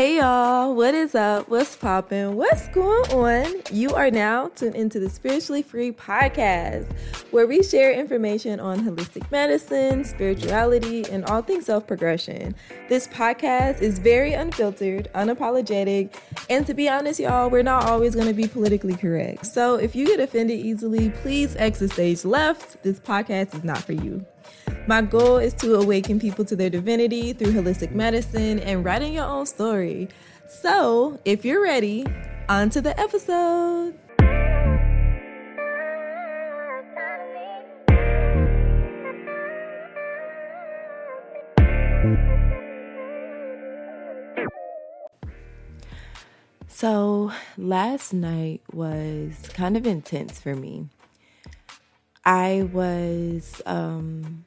Hey y'all, what is up? What's poppin'? What's going on? You are now tuned into the Spiritually Free podcast, where we share information on holistic medicine, spirituality, and all things self progression. This podcast is very unfiltered, unapologetic, and to be honest, y'all, we're not always gonna be politically correct. So if you get offended easily, please exit stage left. This podcast is not for you. My goal is to awaken people to their divinity through holistic medicine and writing your own story. So, if you're ready, on to the episode. So, last night was kind of intense for me. I was um,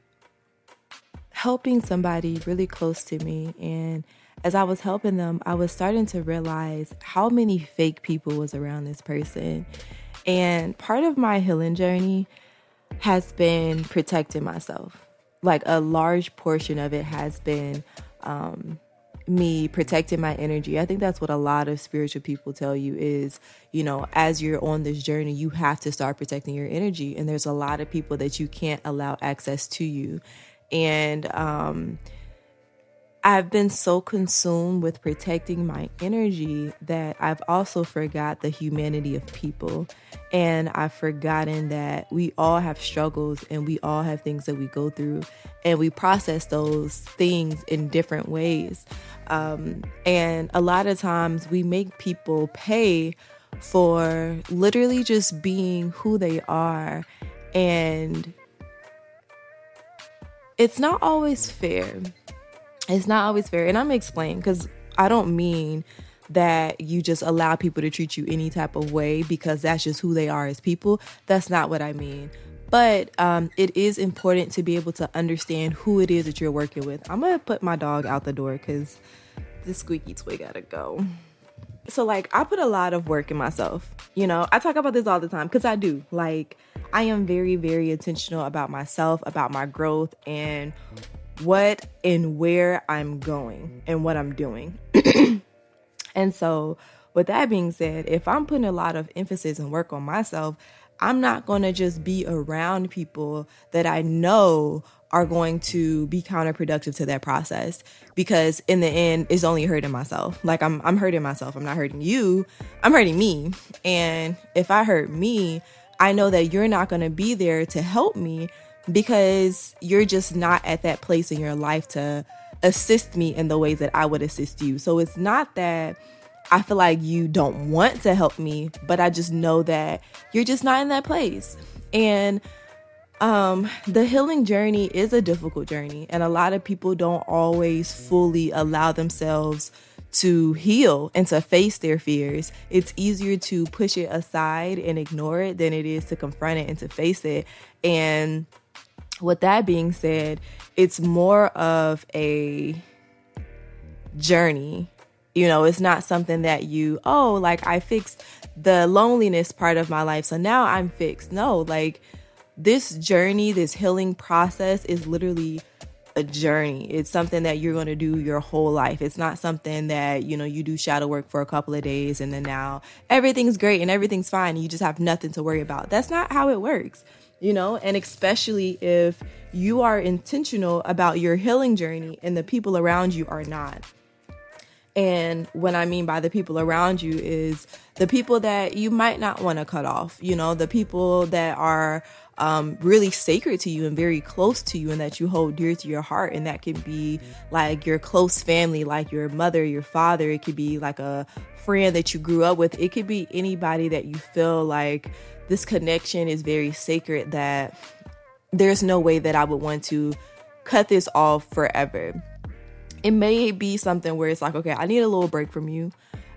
helping somebody really close to me. And as I was helping them, I was starting to realize how many fake people was around this person. And part of my healing journey has been protecting myself. Like a large portion of it has been um, me protecting my energy. I think that's what a lot of spiritual people tell you is, you know, as you're on this journey, you have to start protecting your energy. And there's a lot of people that you can't allow access to you and um, I've been so consumed with protecting my energy that I've also forgot the humanity of people. And I've forgotten that we all have struggles and we all have things that we go through and we process those things in different ways. Um, and a lot of times we make people pay for literally just being who they are and it's not always fair. It's not always fair. And I'm explaining because I don't mean that you just allow people to treat you any type of way because that's just who they are as people. That's not what I mean. But um, it is important to be able to understand who it is that you're working with. I'm to put my dog out the door because this squeaky toy got to go. So, like, I put a lot of work in myself. You know, I talk about this all the time because I do. Like, I am very, very intentional about myself, about my growth, and what and where I'm going and what I'm doing. and so, with that being said, if I'm putting a lot of emphasis and work on myself, I'm not going to just be around people that I know are going to be counterproductive to that process because in the end it's only hurting myself. Like I'm I'm hurting myself. I'm not hurting you. I'm hurting me. And if I hurt me, I know that you're not going to be there to help me because you're just not at that place in your life to assist me in the ways that I would assist you. So it's not that I feel like you don't want to help me, but I just know that you're just not in that place. And um, the healing journey is a difficult journey, and a lot of people don't always fully allow themselves to heal and to face their fears. It's easier to push it aside and ignore it than it is to confront it and to face it. And with that being said, it's more of a journey. You know, it's not something that you, oh, like I fixed the loneliness part of my life, so now I'm fixed. No, like, this journey, this healing process is literally a journey. It's something that you're going to do your whole life. It's not something that, you know, you do shadow work for a couple of days and then now everything's great and everything's fine and you just have nothing to worry about. That's not how it works, you know? And especially if you are intentional about your healing journey and the people around you are not. And what I mean by the people around you is the people that you might not want to cut off, you know, the people that are um, really sacred to you and very close to you and that you hold dear to your heart. And that can be like your close family, like your mother, your father. It could be like a friend that you grew up with. It could be anybody that you feel like this connection is very sacred that there's no way that I would want to cut this off forever. It may be something where it's like, okay, I need a little break from you.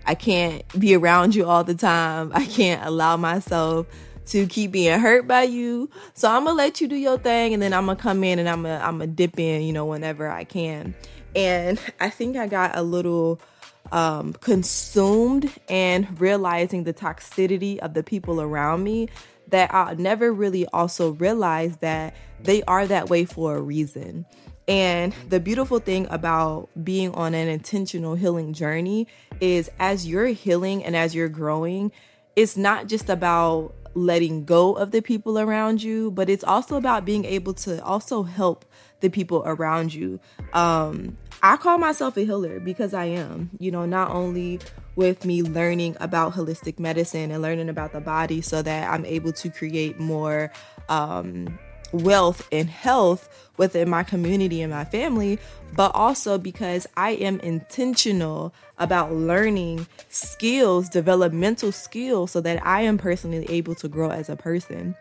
I can't be around you all the time. I can't allow myself to keep being hurt by you. So I'm gonna let you do your thing and then I'm gonna come in and I'm gonna I'm gonna dip in, you know, whenever I can. And I think I got a little um, consumed and realizing the toxicity of the people around me that I never really also realized that they are that way for a reason. And the beautiful thing about being on an intentional healing journey is as you're healing and as you're growing, it's not just about letting go of the people around you, but it's also about being able to also help the people around you. Um, I call myself a healer because I am, you know, not only with me learning about holistic medicine and learning about the body so that I'm able to create more um, wealth and health within my community and my family, but also because I am intentional about learning skills, developmental skills, so that I am personally able to grow as a person.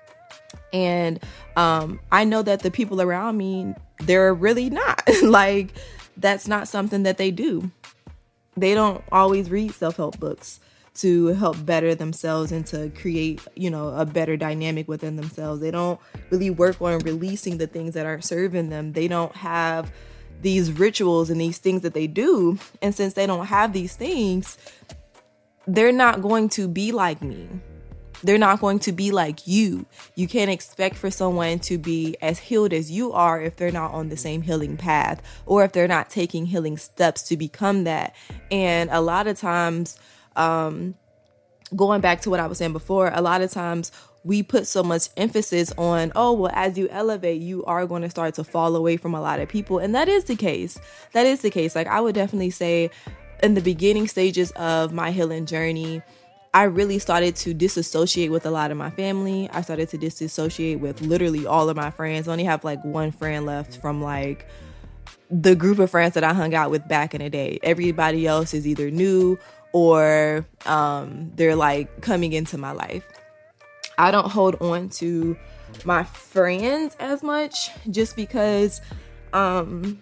And um, I know that the people around me, they're really not. like, that's not something that they do. They don't always read self help books to help better themselves and to create, you know, a better dynamic within themselves. They don't really work on releasing the things that aren't serving them. They don't have these rituals and these things that they do. And since they don't have these things, they're not going to be like me. They're not going to be like you. You can't expect for someone to be as healed as you are if they're not on the same healing path or if they're not taking healing steps to become that. And a lot of times, um, going back to what I was saying before, a lot of times we put so much emphasis on, oh, well, as you elevate, you are going to start to fall away from a lot of people. And that is the case. That is the case. Like, I would definitely say in the beginning stages of my healing journey, I really started to disassociate with a lot of my family. I started to disassociate with literally all of my friends. I only have like one friend left from like the group of friends that I hung out with back in the day. Everybody else is either new or um, they're like coming into my life. I don't hold on to my friends as much just because um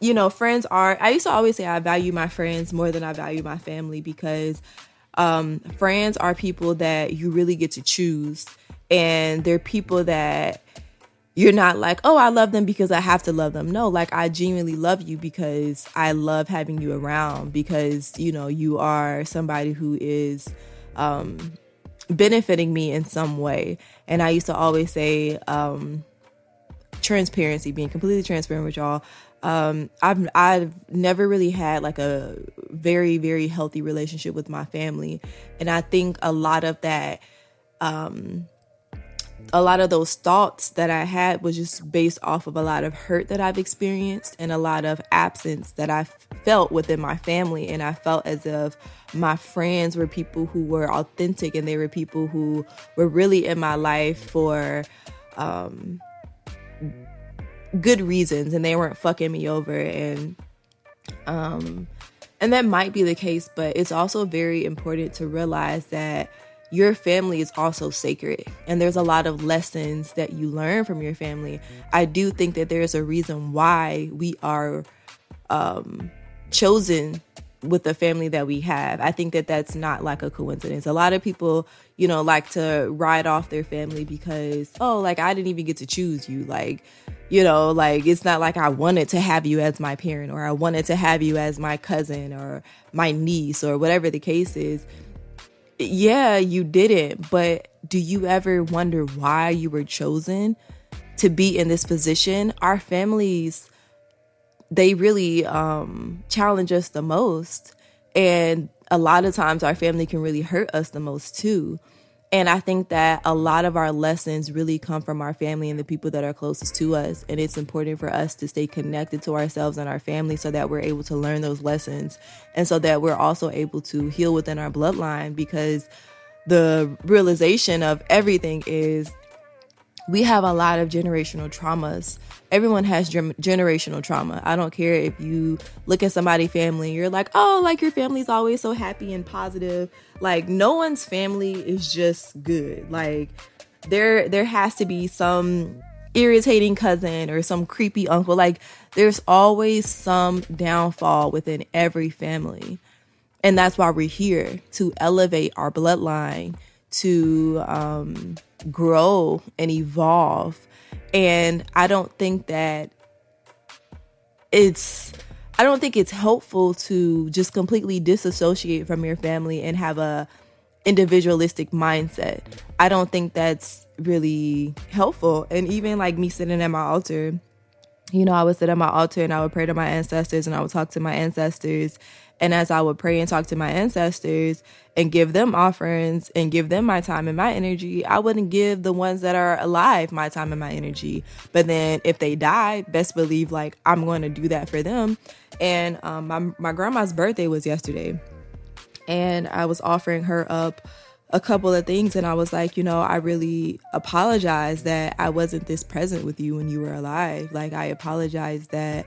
you know friends are i used to always say i value my friends more than i value my family because um friends are people that you really get to choose and they're people that you're not like, oh, I love them because I have to love them. No, like I genuinely love you because I love having you around because, you know, you are somebody who is um, benefiting me in some way. And I used to always say, um, transparency, being completely transparent with y'all. Um, I've I've never really had like a very very healthy relationship with my family, and I think a lot of that um, a lot of those thoughts that I had was just based off of a lot of hurt that I've experienced and a lot of absence that I felt within my family. And I felt as if my friends were people who were authentic and they were people who were really in my life for um, good reasons and they weren't fucking me over. And, um, and that might be the case, but it's also very important to realize that your family is also sacred and there's a lot of lessons that you learn from your family. I do think that there's a reason why we are um, chosen with the family that we have. I think that that's not like a coincidence. A lot of people you know like to ride off their family because oh like i didn't even get to choose you. Like you know like it's not like i wanted to have you as my parent or i wanted to have you as my cousin or my niece or whatever the case is yeah, you did it, but do you ever wonder why you were chosen to be in this position? Our families, they really um, challenge us the most. And a lot of times our family can really hurt us the most too. And I think that a lot of our lessons really come from our family and the people that are closest to us. And it's important for us to stay connected to ourselves and our family so that we're able to learn those lessons and so that we're also able to heal within our bloodline because the realization of everything is we have a lot of generational traumas. Everyone has generational trauma. I don't care if you look at somebody's family, you're like, oh, like your family's always so happy and positive. Like no one's family is just good. Like there there has to be some irritating cousin or some creepy uncle. Like there's always some downfall within every family. And that's why we're here to elevate our bloodline, to um grow and evolve. And I don't think that it's I don't think it's helpful to just completely disassociate from your family and have a individualistic mindset. I don't think that's really helpful. And even like me sitting at my altar, you know, I would sit at my altar and I would pray to my ancestors and I would talk to my ancestors. And as I would pray and talk to my ancestors and give them offerings and give them my time and my energy, I wouldn't give the ones that are alive my time and my energy. But then if they die, best believe like I'm going to do that for them. And um, my, my grandma's birthday was yesterday. And I was offering her up a couple of things and I was like, you know, I really apologize that I wasn't this present with you when you were alive. Like I apologize that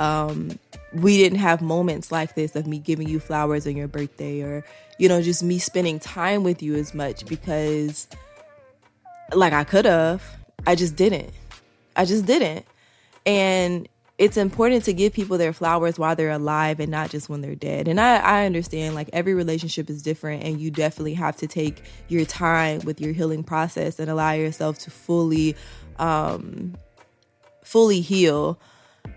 um we didn't have moments like this of me giving you flowers on your birthday or you know just me spending time with you as much because like I could have. I just didn't. I just didn't. And it's important to give people their flowers while they're alive and not just when they're dead. And I, I understand like every relationship is different and you definitely have to take your time with your healing process and allow yourself to fully um fully heal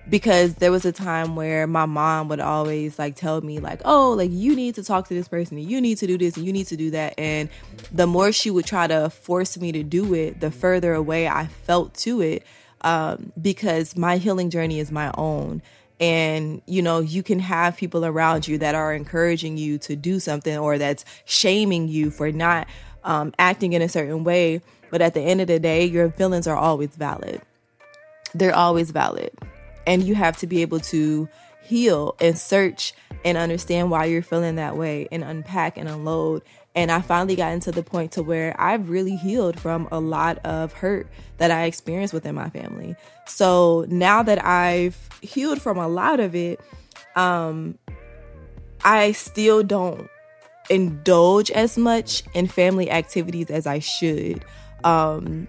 because there was a time where my mom would always like tell me like oh like you need to talk to this person you need to do this and you need to do that and the more she would try to force me to do it the further away i felt to it um, because my healing journey is my own. And, you know, you can have people around you that are encouraging you to do something or that's shaming you for not um, acting in a certain way. But at the end of the day, your feelings are always valid. They're always valid. And you have to be able to heal and search and understand why you're feeling that way and unpack and unload and I finally gotten to the point to where I've really healed from a lot of hurt that I experienced within my family. So now that I've healed from a lot of it, um, I still don't indulge as much in family activities as I should. Um,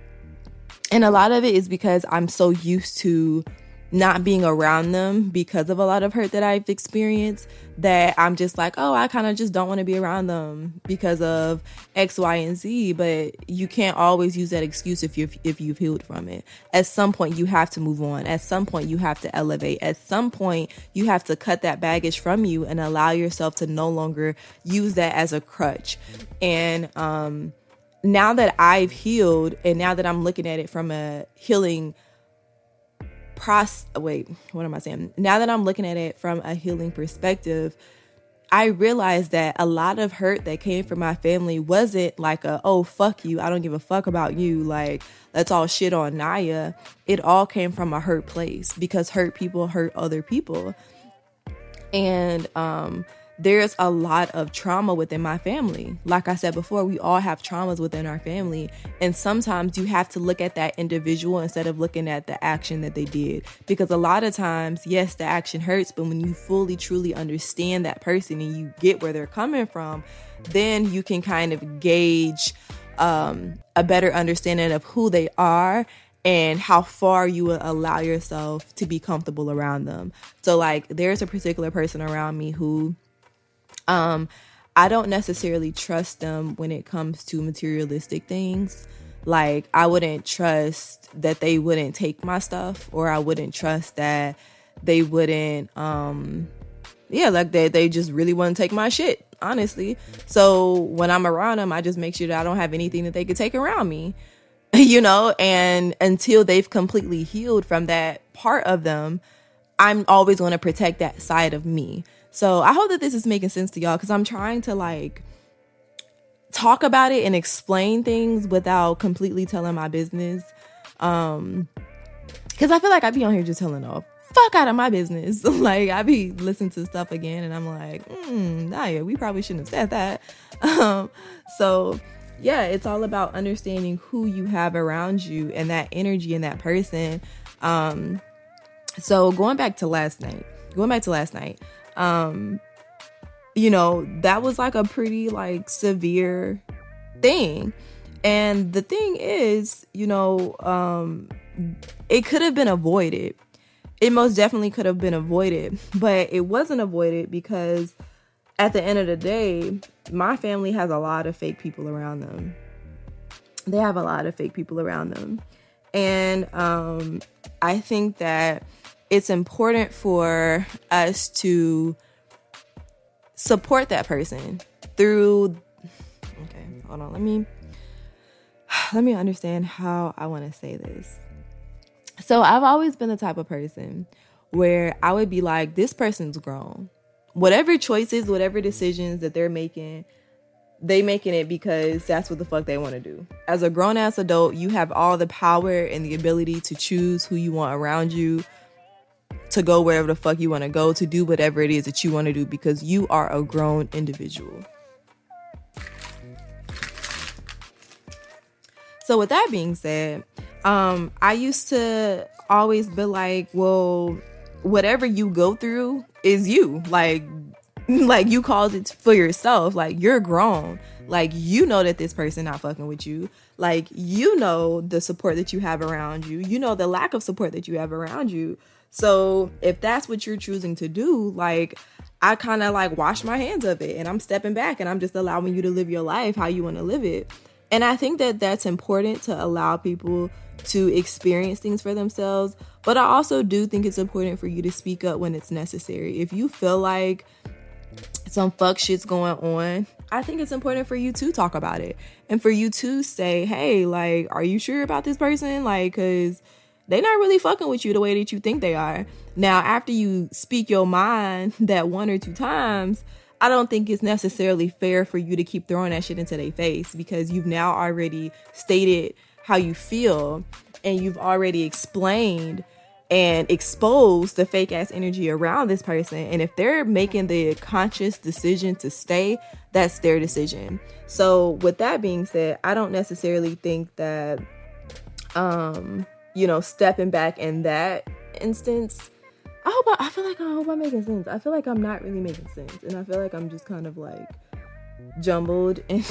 and a lot of it is because I'm so used to not being around them because of a lot of hurt that I've experienced that I'm just like, oh, I kind of just don't want to be around them because of X, Y, and Z. But you can't always use that excuse if you if you've healed from it. At some point, you have to move on. At some point, you have to elevate. At some point, you have to cut that baggage from you and allow yourself to no longer use that as a crutch. And um, now that I've healed, and now that I'm looking at it from a healing process wait what am i saying? Now that i'm looking at it from a healing perspective i realized that a lot of hurt that came from my family wasn't like a oh fuck you i don't give a fuck about you like let's all shit on naya. It all came from a hurt place because hurt people hurt other people. And um there's a lot of trauma within my family. Like I said before, we all have traumas within our family. And sometimes you have to look at that individual instead of looking at the action that they did. Because a lot of times, yes, the action hurts, but when you fully, truly understand that person and you get where they're coming from, then you can kind of gauge um, a better understanding of who they are and how far you will allow yourself to be comfortable around them. So, like, there's a particular person around me who um, I don't necessarily trust them when it comes to materialistic things. Like, I wouldn't trust that they wouldn't take my stuff, or I wouldn't trust that they wouldn't, um, yeah, like they, they just really wouldn't take my shit, honestly. So when I'm around them, I just make sure that I don't have anything that they could take around me, you know, and until they've completely healed from that part of them, I'm always going to protect that side of me. So I hope that this is making sense to y'all because I'm trying to like talk about it and explain things without completely telling my business. Um, because I feel like I'd be on here just telling off fuck out of my business. like I'd be listening to stuff again and I'm like, nah, yeah, we probably shouldn't have said that. Um, so yeah, it's all about understanding who you have around you and that energy and that person. Um, so going back to last night, going back to last night, um you know that was like a pretty like severe thing. And the thing is you know um it could have been avoided. It most definitely could have been avoided. But it wasn't avoided because at the end of the day my family has a lot of fake people around them. They have a lot of fake people around them. And um i think that it's important for us to support that person through okay hold on let me let me understand how i want to say this So I've always been the type of person where I would be like, this person's grown. Whatever choices, whatever decisions that they're making, they making it because that's what the fuck they want to do. As a grown ass adult, you have all the power and the ability to choose who you want around you, to go wherever the fuck you want to go, to do whatever it is that you want to do because you are a grown individual. So with that being said, um, I used to always be like, well, whatever you go through is you. Like, like you caused it for yourself. Like you're grown. Like you know that this person not fucking with you. Like you know the support that you have around you. You know the lack of support that you have around you. So if that's what you're choosing to do, like I kind of like wash my hands of it and I'm stepping back and I'm just allowing you to live your life how you want to live it. And I think that that's important to allow people to experience things for themselves. But I also do think it's important for you to speak up when it's necessary. If you feel like some fuck shit's going on, I think it's important for you to talk about it and for you to say, hey, like, are you sure about this person? Like, cause they're not really fucking with you the way that you think they are. Now, after you speak your mind that one or two times, I don't think it's necessarily fair for you to keep throwing that shit into their face because you've now already stated how you feel and you've already explained and exposed the fake ass energy around this person. And if they're making the conscious decision to stay, that's their decision. So, with that being said, I don't necessarily think that, um, you know, stepping back in that instance I hope I, I feel like I hope I'm making sense. I feel like I'm not really making sense, and I feel like I'm just kind of like jumbled and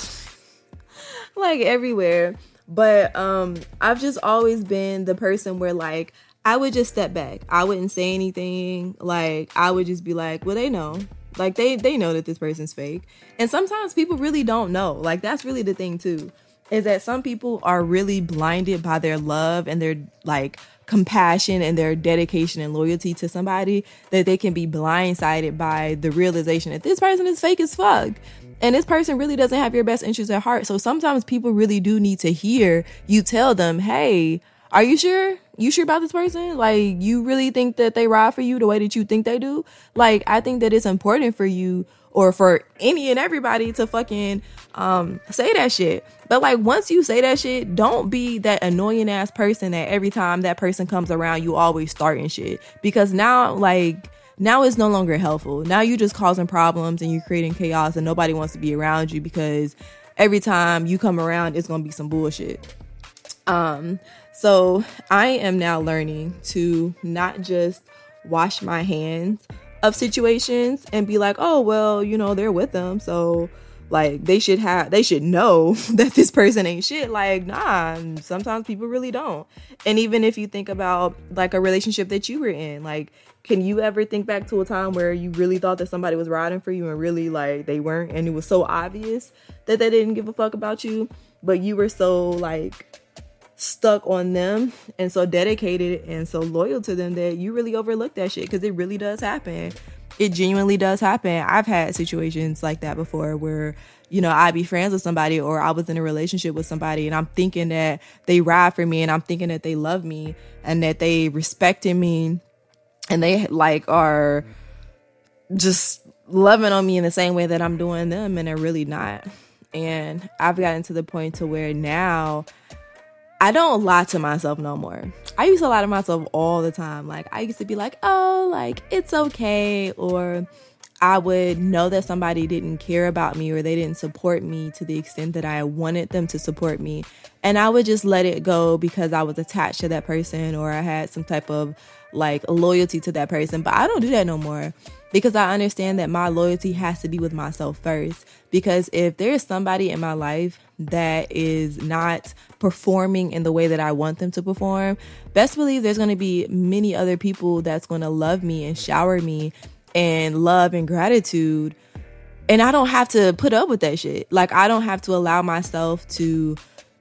like everywhere. But um, I've just always been the person where like I would just step back. I wouldn't say anything. Like I would just be like, well, they know. Like they they know that this person's fake. And sometimes people really don't know. Like that's really the thing too. Is that some people are really blinded by their love and their like compassion and their dedication and loyalty to somebody that they can be blindsided by the realization that this person is fake as fuck. And this person really doesn't have your best interests at heart. So sometimes people really do need to hear you tell them, hey, are you sure? You sure about this person? Like, you really think that they ride for you the way that you think they do? Like, I think that it's important for you or for any and everybody to fucking um say that shit. But like once you say that shit, don't be that annoying ass person that every time that person comes around you always starting shit. Because now like now it's no longer helpful. Now you're just causing problems and you're creating chaos and nobody wants to be around you because every time you come around it's gonna be some bullshit. Um so I am now learning to not just wash my hands of situations and be like, oh, well, you know, they're with them. So, like, they should have, they should know that this person ain't shit. Like, nah, sometimes people really don't. And even if you think about like a relationship that you were in, like, can you ever think back to a time where you really thought that somebody was riding for you and really like they weren't and it was so obvious that they didn't give a fuck about you, but you were so like stuck on them and so dedicated and so loyal to them that you really overlook that shit because it really does happen. It genuinely does happen. I've had situations like that before where, you know, I'd be friends with somebody or I was in a relationship with somebody and I'm thinking that they ride for me and I'm thinking that they love me and that they respected me and they like are just loving on me in the same way that I'm doing them and they're really not. And I've gotten to the point to where now I don't lie to myself no more. I used to lie to myself all the time. Like I used to be like, "Oh, like it's okay," or I would know that somebody didn't care about me or they didn't support me to the extent that I wanted them to support me. And I would just let it go because I was attached to that person or I had some type of like loyalty to that person. But I don't do that no more because I understand that my loyalty has to be with myself first. Because if there is somebody in my life that is not performing in the way that I want them to perform, best believe there's going to be many other people that's going to love me and shower me and love and gratitude. And I don't have to put up with that shit. Like, I don't have to allow myself to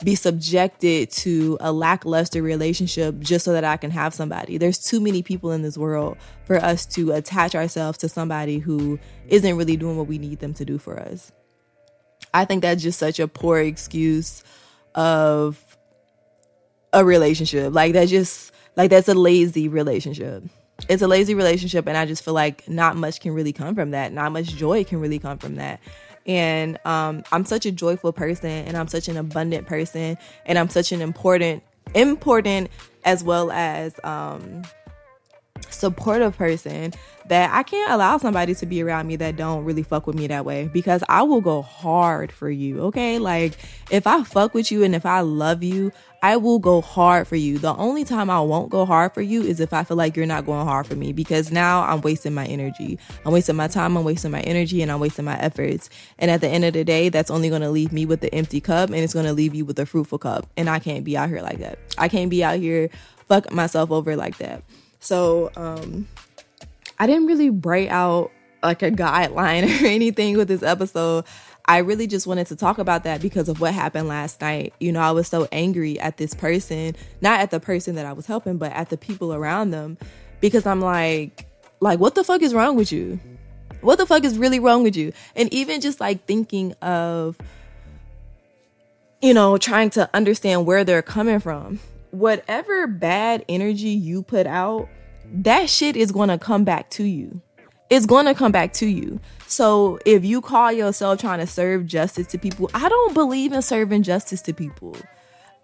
be subjected to a lackluster relationship just so that I can have somebody. There's too many people in this world for us to attach ourselves to somebody who isn't really doing what we need them to do for us. I think that's just such a poor excuse of a relationship. Like that's just Like that's a lazy relationship. It's a lazy relationship and I just feel like not much can really come from that. Not much joy can really come from that. And um, I'm such a joyful person and I'm such an abundant person and I'm such an important important as well as um supportive person that I can't allow somebody to be around me that don't really fuck with me that way because I will go hard for you, okay? Like if I fuck with you and if I love you, I will go hard for you. The only time I won't go hard for you is if I feel like you're not going hard for me because now I'm wasting my energy. I'm wasting my time, I'm wasting my energy, and I'm wasting my efforts. And at the end of the day, that's only going to leave me with the empty cup and it's going to leave you with a fruitful cup. And I can't be out here like that. I can't be out here fuck myself over like that. So, um, I didn't really break out like a guideline or anything with this episode. I really just wanted to talk about that because of what happened last night. You know, I was so angry at this person, not at the person that I was helping, but at the people around them because I'm like like what the fuck is wrong with you? What the fuck is really wrong with you? And even just like thinking of you know, trying to understand where they're coming from. Whatever bad energy you put out, that shit is going to come back to you. It's going to come back to you. So if you call yourself trying to serve justice to people, I don't believe in serving justice to people.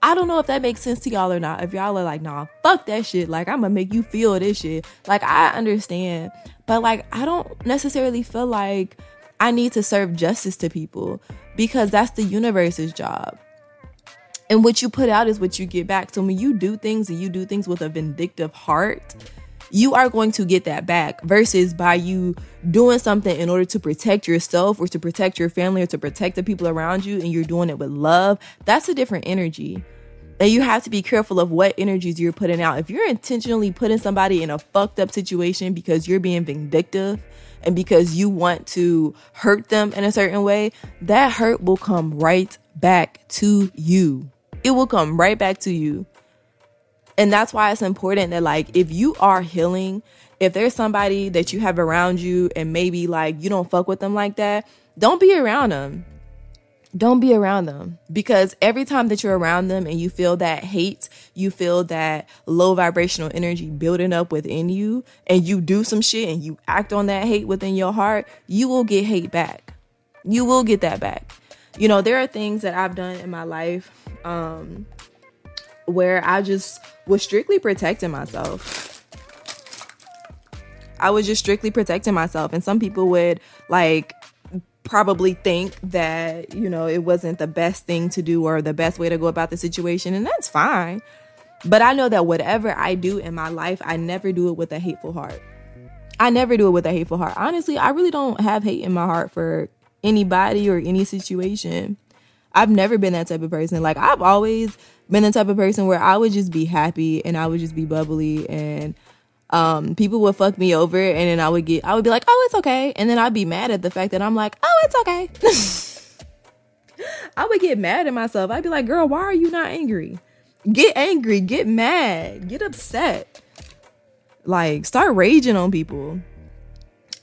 I don't know if that makes sense to y'all or not. If y'all are like, nah, fuck that shit. Like, I'm gonna make you feel this shit. Like, I understand. But, like, I don't necessarily feel like I need to serve justice to people because that's the universe's job. And what you put out is what you get back. So when you do things and you do things with a vindictive heart, you are going to get that back versus by you doing something in order to protect yourself or to protect your family or to protect the people around you and you're doing it with love. That's a different energy. And you have to be careful of what energies you're putting out. If you're intentionally putting somebody in a fucked up situation because you're being vindictive and because you want to hurt them in a certain way, that hurt will come right back to you. It will come right back to you. And that's why it's important that, like, if you are healing, if there's somebody that you have around you and maybe like you don't fuck with them like that, don't be around them. Don't be around them because every time that you're around them and you feel that hate, you feel that low vibrational energy building up within you, and you do some shit and you act on that hate within your heart, you will get hate back. You will get that back. You know, there are things that I've done in my life um, where I just was strictly protecting myself. I was just strictly protecting myself. And some people would like probably think that, you know, it wasn't the best thing to do or the best way to go about the situation. And that's fine. But I know that whatever I do in my life, I never do it with a hateful heart. I never do it with a hateful heart. Honestly, I really don't have hate in my heart for anybody or any situation. I've never been that type of person. Like I've always been the type of person where I would just be happy and I would just be bubbly and um, people would fuck me over and then I would get I would be like, "Oh, it's okay." And then I'd be mad at the fact that I'm like, "Oh, it's okay." I would get mad at myself. I'd be like, "Girl, why are you not angry? Get angry, get mad, get upset. Like, start raging on people."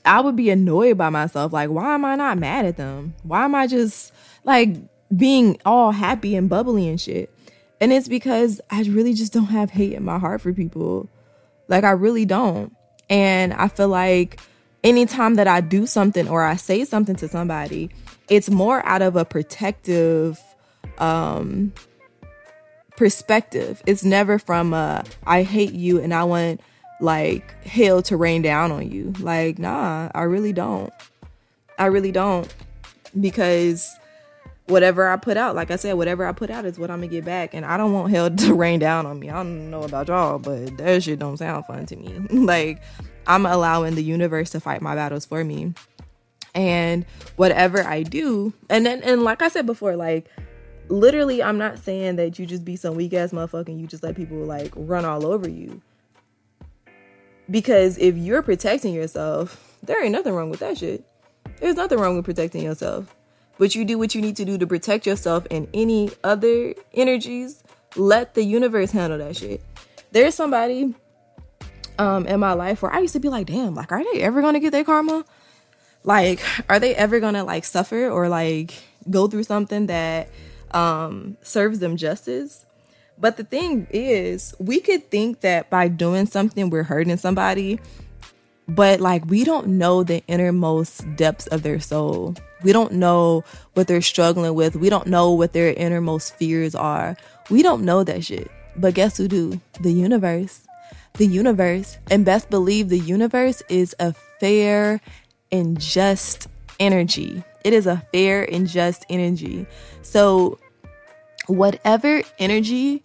I would be annoyed by myself. Like, why am I not mad at them? Why am I just like being all happy and bubbly and shit? And it's because I really just don't have hate in my heart for people. Like, I really don't. And I feel like anytime that I do something or I say something to somebody, it's more out of a protective um, perspective. It's never from a, I hate you and I want like hell to rain down on you. Like, nah, I really don't. I really don't. Because whatever I put out, like I said, whatever I put out is what I'm gonna get back. And I don't want hell to rain down on me. I don't know about y'all, but that shit don't sound fun to me. like I'm allowing the universe to fight my battles for me. And whatever I do, and then and like I said before, like literally I'm not saying that you just be some weak ass motherfucker and you just let people like run all over you. Because if you're protecting yourself, there ain't nothing wrong with that shit. There's nothing wrong with protecting yourself but you do what you need to do to protect yourself and any other energies. Let the universe handle that shit. There's somebody um in my life where I used to be like, damn, like, are they ever gonna get their karma? Like, are they ever gonna like suffer or like go through something that um serves them justice? But the thing is, we could think that by doing something, we're hurting somebody, but like we don't know the innermost depths of their soul. We don't know what they're struggling with. We don't know what their innermost fears are. We don't know that shit. But guess who do? The universe. The universe. And best believe the universe is a fair and just energy. It is a fair and just energy. So whatever energy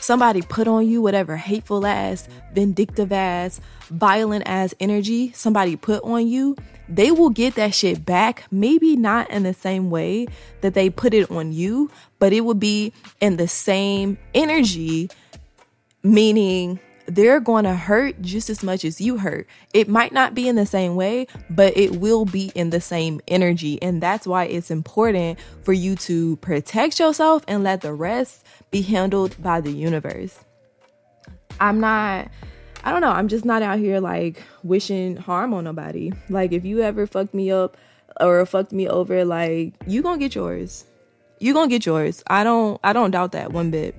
somebody put on you, whatever hateful ass, vindictive ass, violent ass energy somebody put on you, they will get that shit back. Maybe not in the same way that they put it on you, but it would be in the same energy, meaning they're going to hurt just as much as you hurt. It might not be in the same way, but it will be in the same energy. And that's why it's important for you to protect yourself and let the rest be handled by the universe. I'm not. I don't know. I'm just not out here like wishing harm on nobody. Like if you ever fucked me up or fucked me over, like you gonna get yours. You gonna get yours. I don't. I don't doubt that one bit.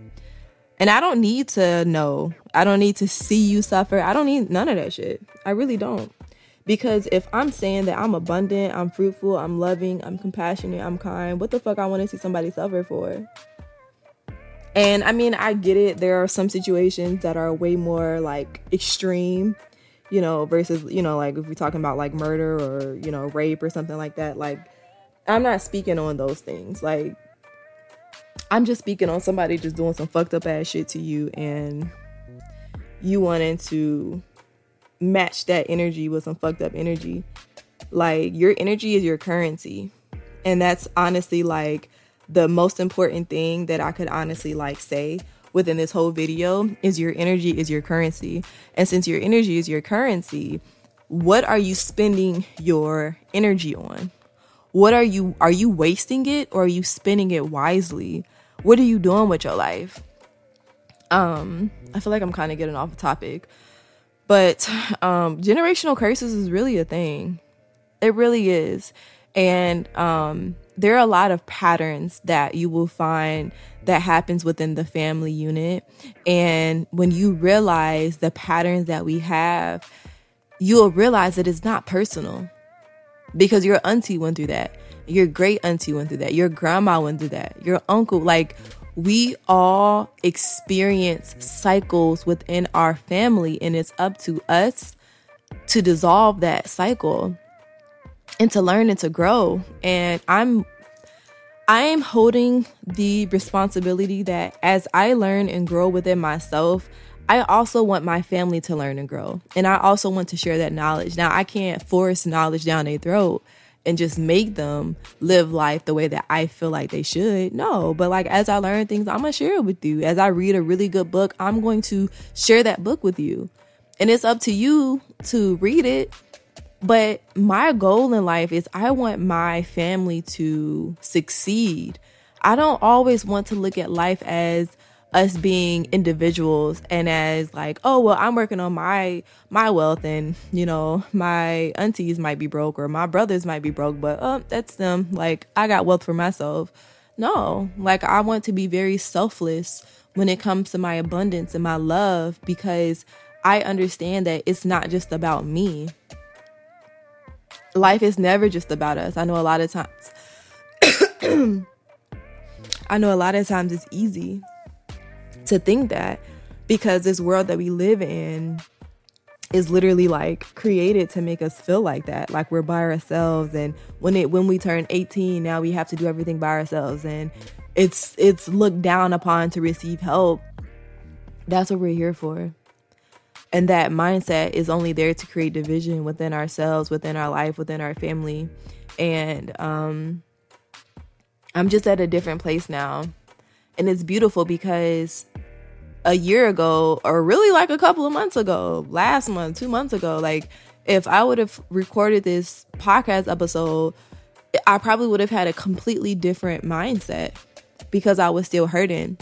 And I don't need to know. I don't need to see you suffer. I don't need none of that shit. I really don't. Because if I'm saying that I'm abundant, I'm fruitful, I'm loving, I'm compassionate, I'm kind, what the fuck I want to see somebody suffer for? And I mean, I get it. There are some situations that are way more like extreme, you know, versus, you know, like if we're talking about like murder or, you know, rape or something like that. Like, I'm not speaking on those things. Like, I'm just speaking on somebody just doing some fucked up ass shit to you and you wanting to match that energy with some fucked up energy. Like your energy is your currency. And that's honestly like the most important thing that I could honestly like say within this whole video is your energy is your currency. And since your energy is your currency, what are you spending your energy on? What are you are you wasting it or are you spending it wisely? What are you doing with your life? Um, I feel like I'm kind of getting off the topic, but um, generational curses is really a thing. It really is, and um, there are a lot of patterns that you will find that happens within the family unit, and when you realize the patterns that we have, you'll realize that it's not personal because your auntie went through that your great auntie went through that. Your grandma went through that. Your uncle. Like, we all experience cycles within our family, and it's up to us to dissolve that cycle and to learn and to grow. And I'm I am holding the responsibility that as I learn and grow within myself, I also want my family to learn and grow. And I also want to share that knowledge. Now, I can't force knowledge down their throat, and just make them live life the way that I feel like they should. No, but like as I learn things, I'm gonna share it with you. As I read a really good book, I'm going to share that book with you. And it's up to you to read it. But my goal in life is I want my family to succeed. I don't always want to look at life as us being individuals and as like oh well i'm working on my my wealth and you know my aunties might be broke or my brothers might be broke but oh that's them. Like i got wealth for myself. No. Like i want to be very selfless when it comes to my abundance and my love because i understand that it's not just about me. Life is never just about us. I know a lot of times i know a lot of times it's easy to think that because this world that we live in is literally like created to make us feel like that. Like we're by ourselves and when it when we turn 18 now we have to do everything by ourselves and it's it's looked down upon to receive help. That's what we're here for. And that mindset is only there to create division within ourselves within our life within our family. And um i'm just at a different place now and it's beautiful because a year ago, or really like a couple of months ago, last month, two months ago, like if I would have recorded this podcast episode, I probably would have had a completely different mindset because I was still hurting.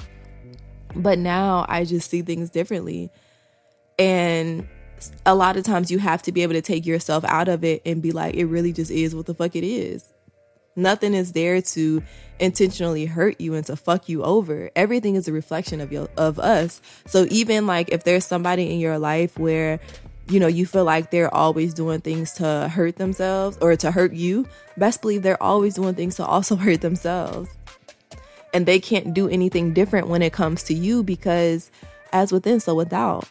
But now I just see things differently. And a lot of times you have to be able to take yourself out of it and be like, it really just is what the fuck it is. Nothing is there to intentionally hurt you and to fuck you over. Everything is a reflection of your of us. So even like if there's somebody in your life where you know you feel like they're always doing things to hurt themselves or to hurt you, best believe they're always doing things to also hurt themselves. And they can't do anything different when it comes to you because as within so without.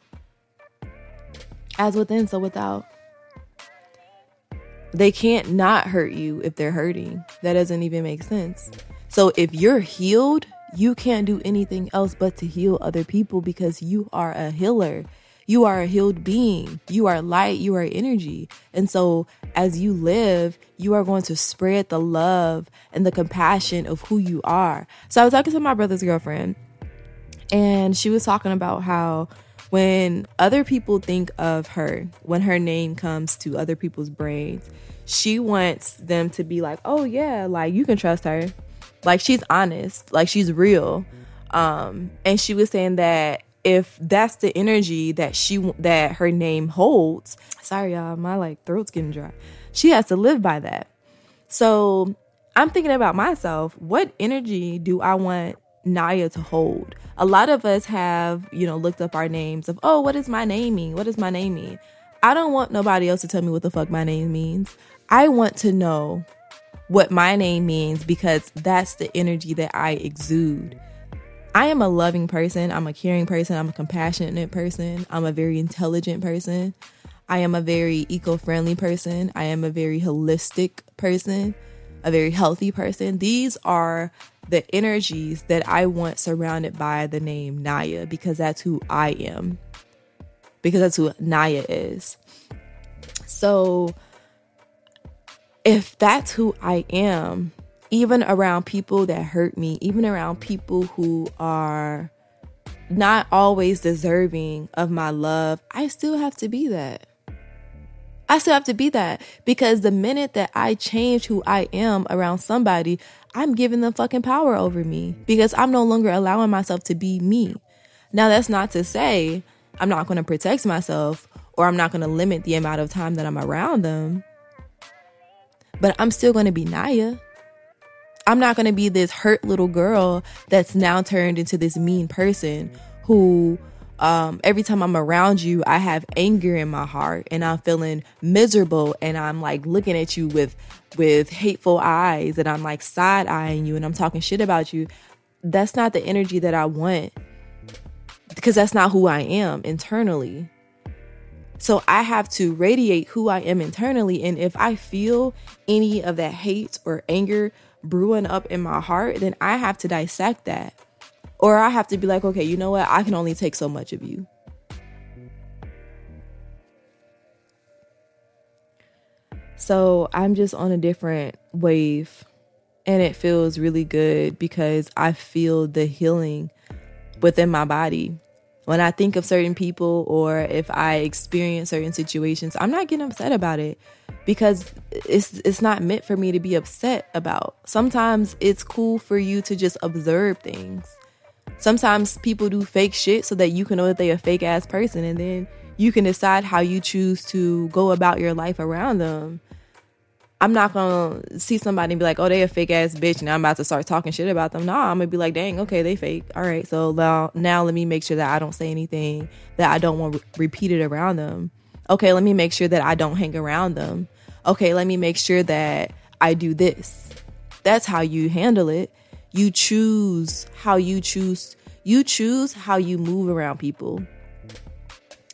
As within so without. They can't not hurt you if they're hurting. That doesn't even make sense. So if you're healed, you can't do anything else but to heal other people because you are a healer. You are a healed being. You are light. You are energy. And so as you live, you are going to spread the love and the compassion of who you are. So I was talking to my brother's girlfriend, and she was talking about how when other people think of her, when her name comes to other people's brains, she wants them to be like, oh yeah, like you can trust her. Like she's honest, like she's real. Um, and she was saying that if that's the energy that she that her name holds, sorry y'all, my like throat's getting dry. She has to live by that. So I'm thinking about myself. What energy do I want Naya to hold? a lot of us have, you know, looked up our names of, oh, what does my name mean? What does my name mean? I don't want nobody else to tell me what the fuck my name means. I want to know what my name means because that's the energy that I exude. I am a loving person. I'm a caring person. I'm a compassionate person. I'm a very intelligent person. I am a very eco friendly person. I am a very holistic person, a very healthy person. These are the energies that I want surrounded by the name Naya because that's who I am. Because that's who Naya is. So if that's who I am, even around people that hurt me, even around people who are not always deserving of my love, I still have to be that. I still have to be that because the minute that I change who I am around somebody, I'm giving them fucking power over me because I'm no longer allowing myself to be me. Now, that's not to say I'm not going to protect myself or I'm not going to limit the amount of time that I'm around them, but I'm still going to be Naya. I'm not going to be this hurt little girl that's now turned into this mean person who um, every time I'm around you, I have anger in my heart and I'm feeling miserable and I'm like looking at you with with hateful eyes and I'm like side eyeing you and I'm talking shit about you. That's not the energy that I want because that's not who I am internally. So I have to radiate who I am internally. And if I feel any of that hate or anger brewing up in my heart, then I have to dissect that. Or I have to be like, okay, you know what? I can only take so much of you. So I'm just on a different wave and it feels really good because I feel the healing within my body. When I think of certain people or if I experience certain situations, I'm not getting upset about it because it's it's not meant for me to be upset about. Sometimes it's cool for you to just observe things sometimes people do fake shit so that you can know that they're a fake ass person and then you can decide how you choose to go about your life around them. I'm not gonna see somebody and be like, oh, they a fake ass bitch, and I'm about to start talking shit about them. Nah, I'm gonna be like, dang, okay, they fake. All right, so now, now let me make sure that I don't say anything that I don't want re- repeated around them. Okay, let me make sure that I don't hang around them. Okay, let me make sure that I do this. That's how you handle it. You choose how you choose. You choose how you move around people.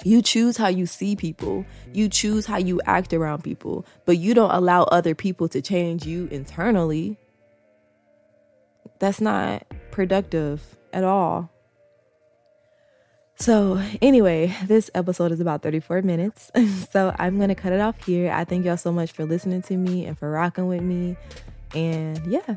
You choose how you see people. You choose how you act around people. But you don't allow other people to change you internally. That's not productive at all. So, anyway, this episode is about 34 minutes. so, I'm going to cut it off here. I thank y'all so much for listening to me and for rocking with me. And yeah,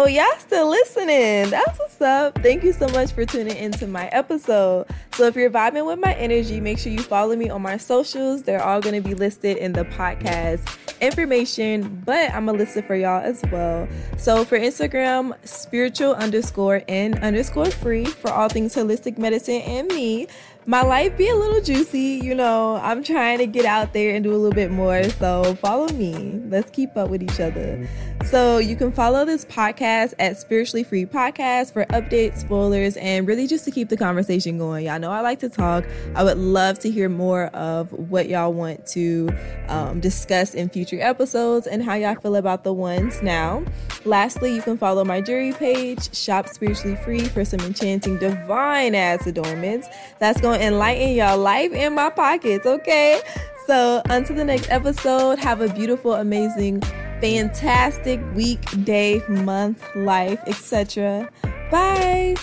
Oh, y'all still listening? That's what's up. Thank you so much for tuning into my episode. So, if you're vibing with my energy, make sure you follow me on my socials. They're all going to be listed in the podcast information, but I'm gonna list it for y'all as well. So for Instagram, spiritual underscore and underscore free for all things holistic medicine and me my life be a little juicy. You know, I'm trying to get out there and do a little bit more. So follow me. Let's keep up with each other. So you can follow this podcast at Spiritually Free Podcast for updates, spoilers, and really just to keep the conversation going. Y'all know I like to talk. I would love to hear more of what y'all want to um, discuss in future episodes and how y'all feel about the ones now. Lastly, you can follow my jewelry page, Shop Spiritually Free, for some enchanting divine ass adornments. That's going to enlighten your life in my pockets, okay? So, until the next episode, have a beautiful, amazing, fantastic week, day, month, life, etc. Bye.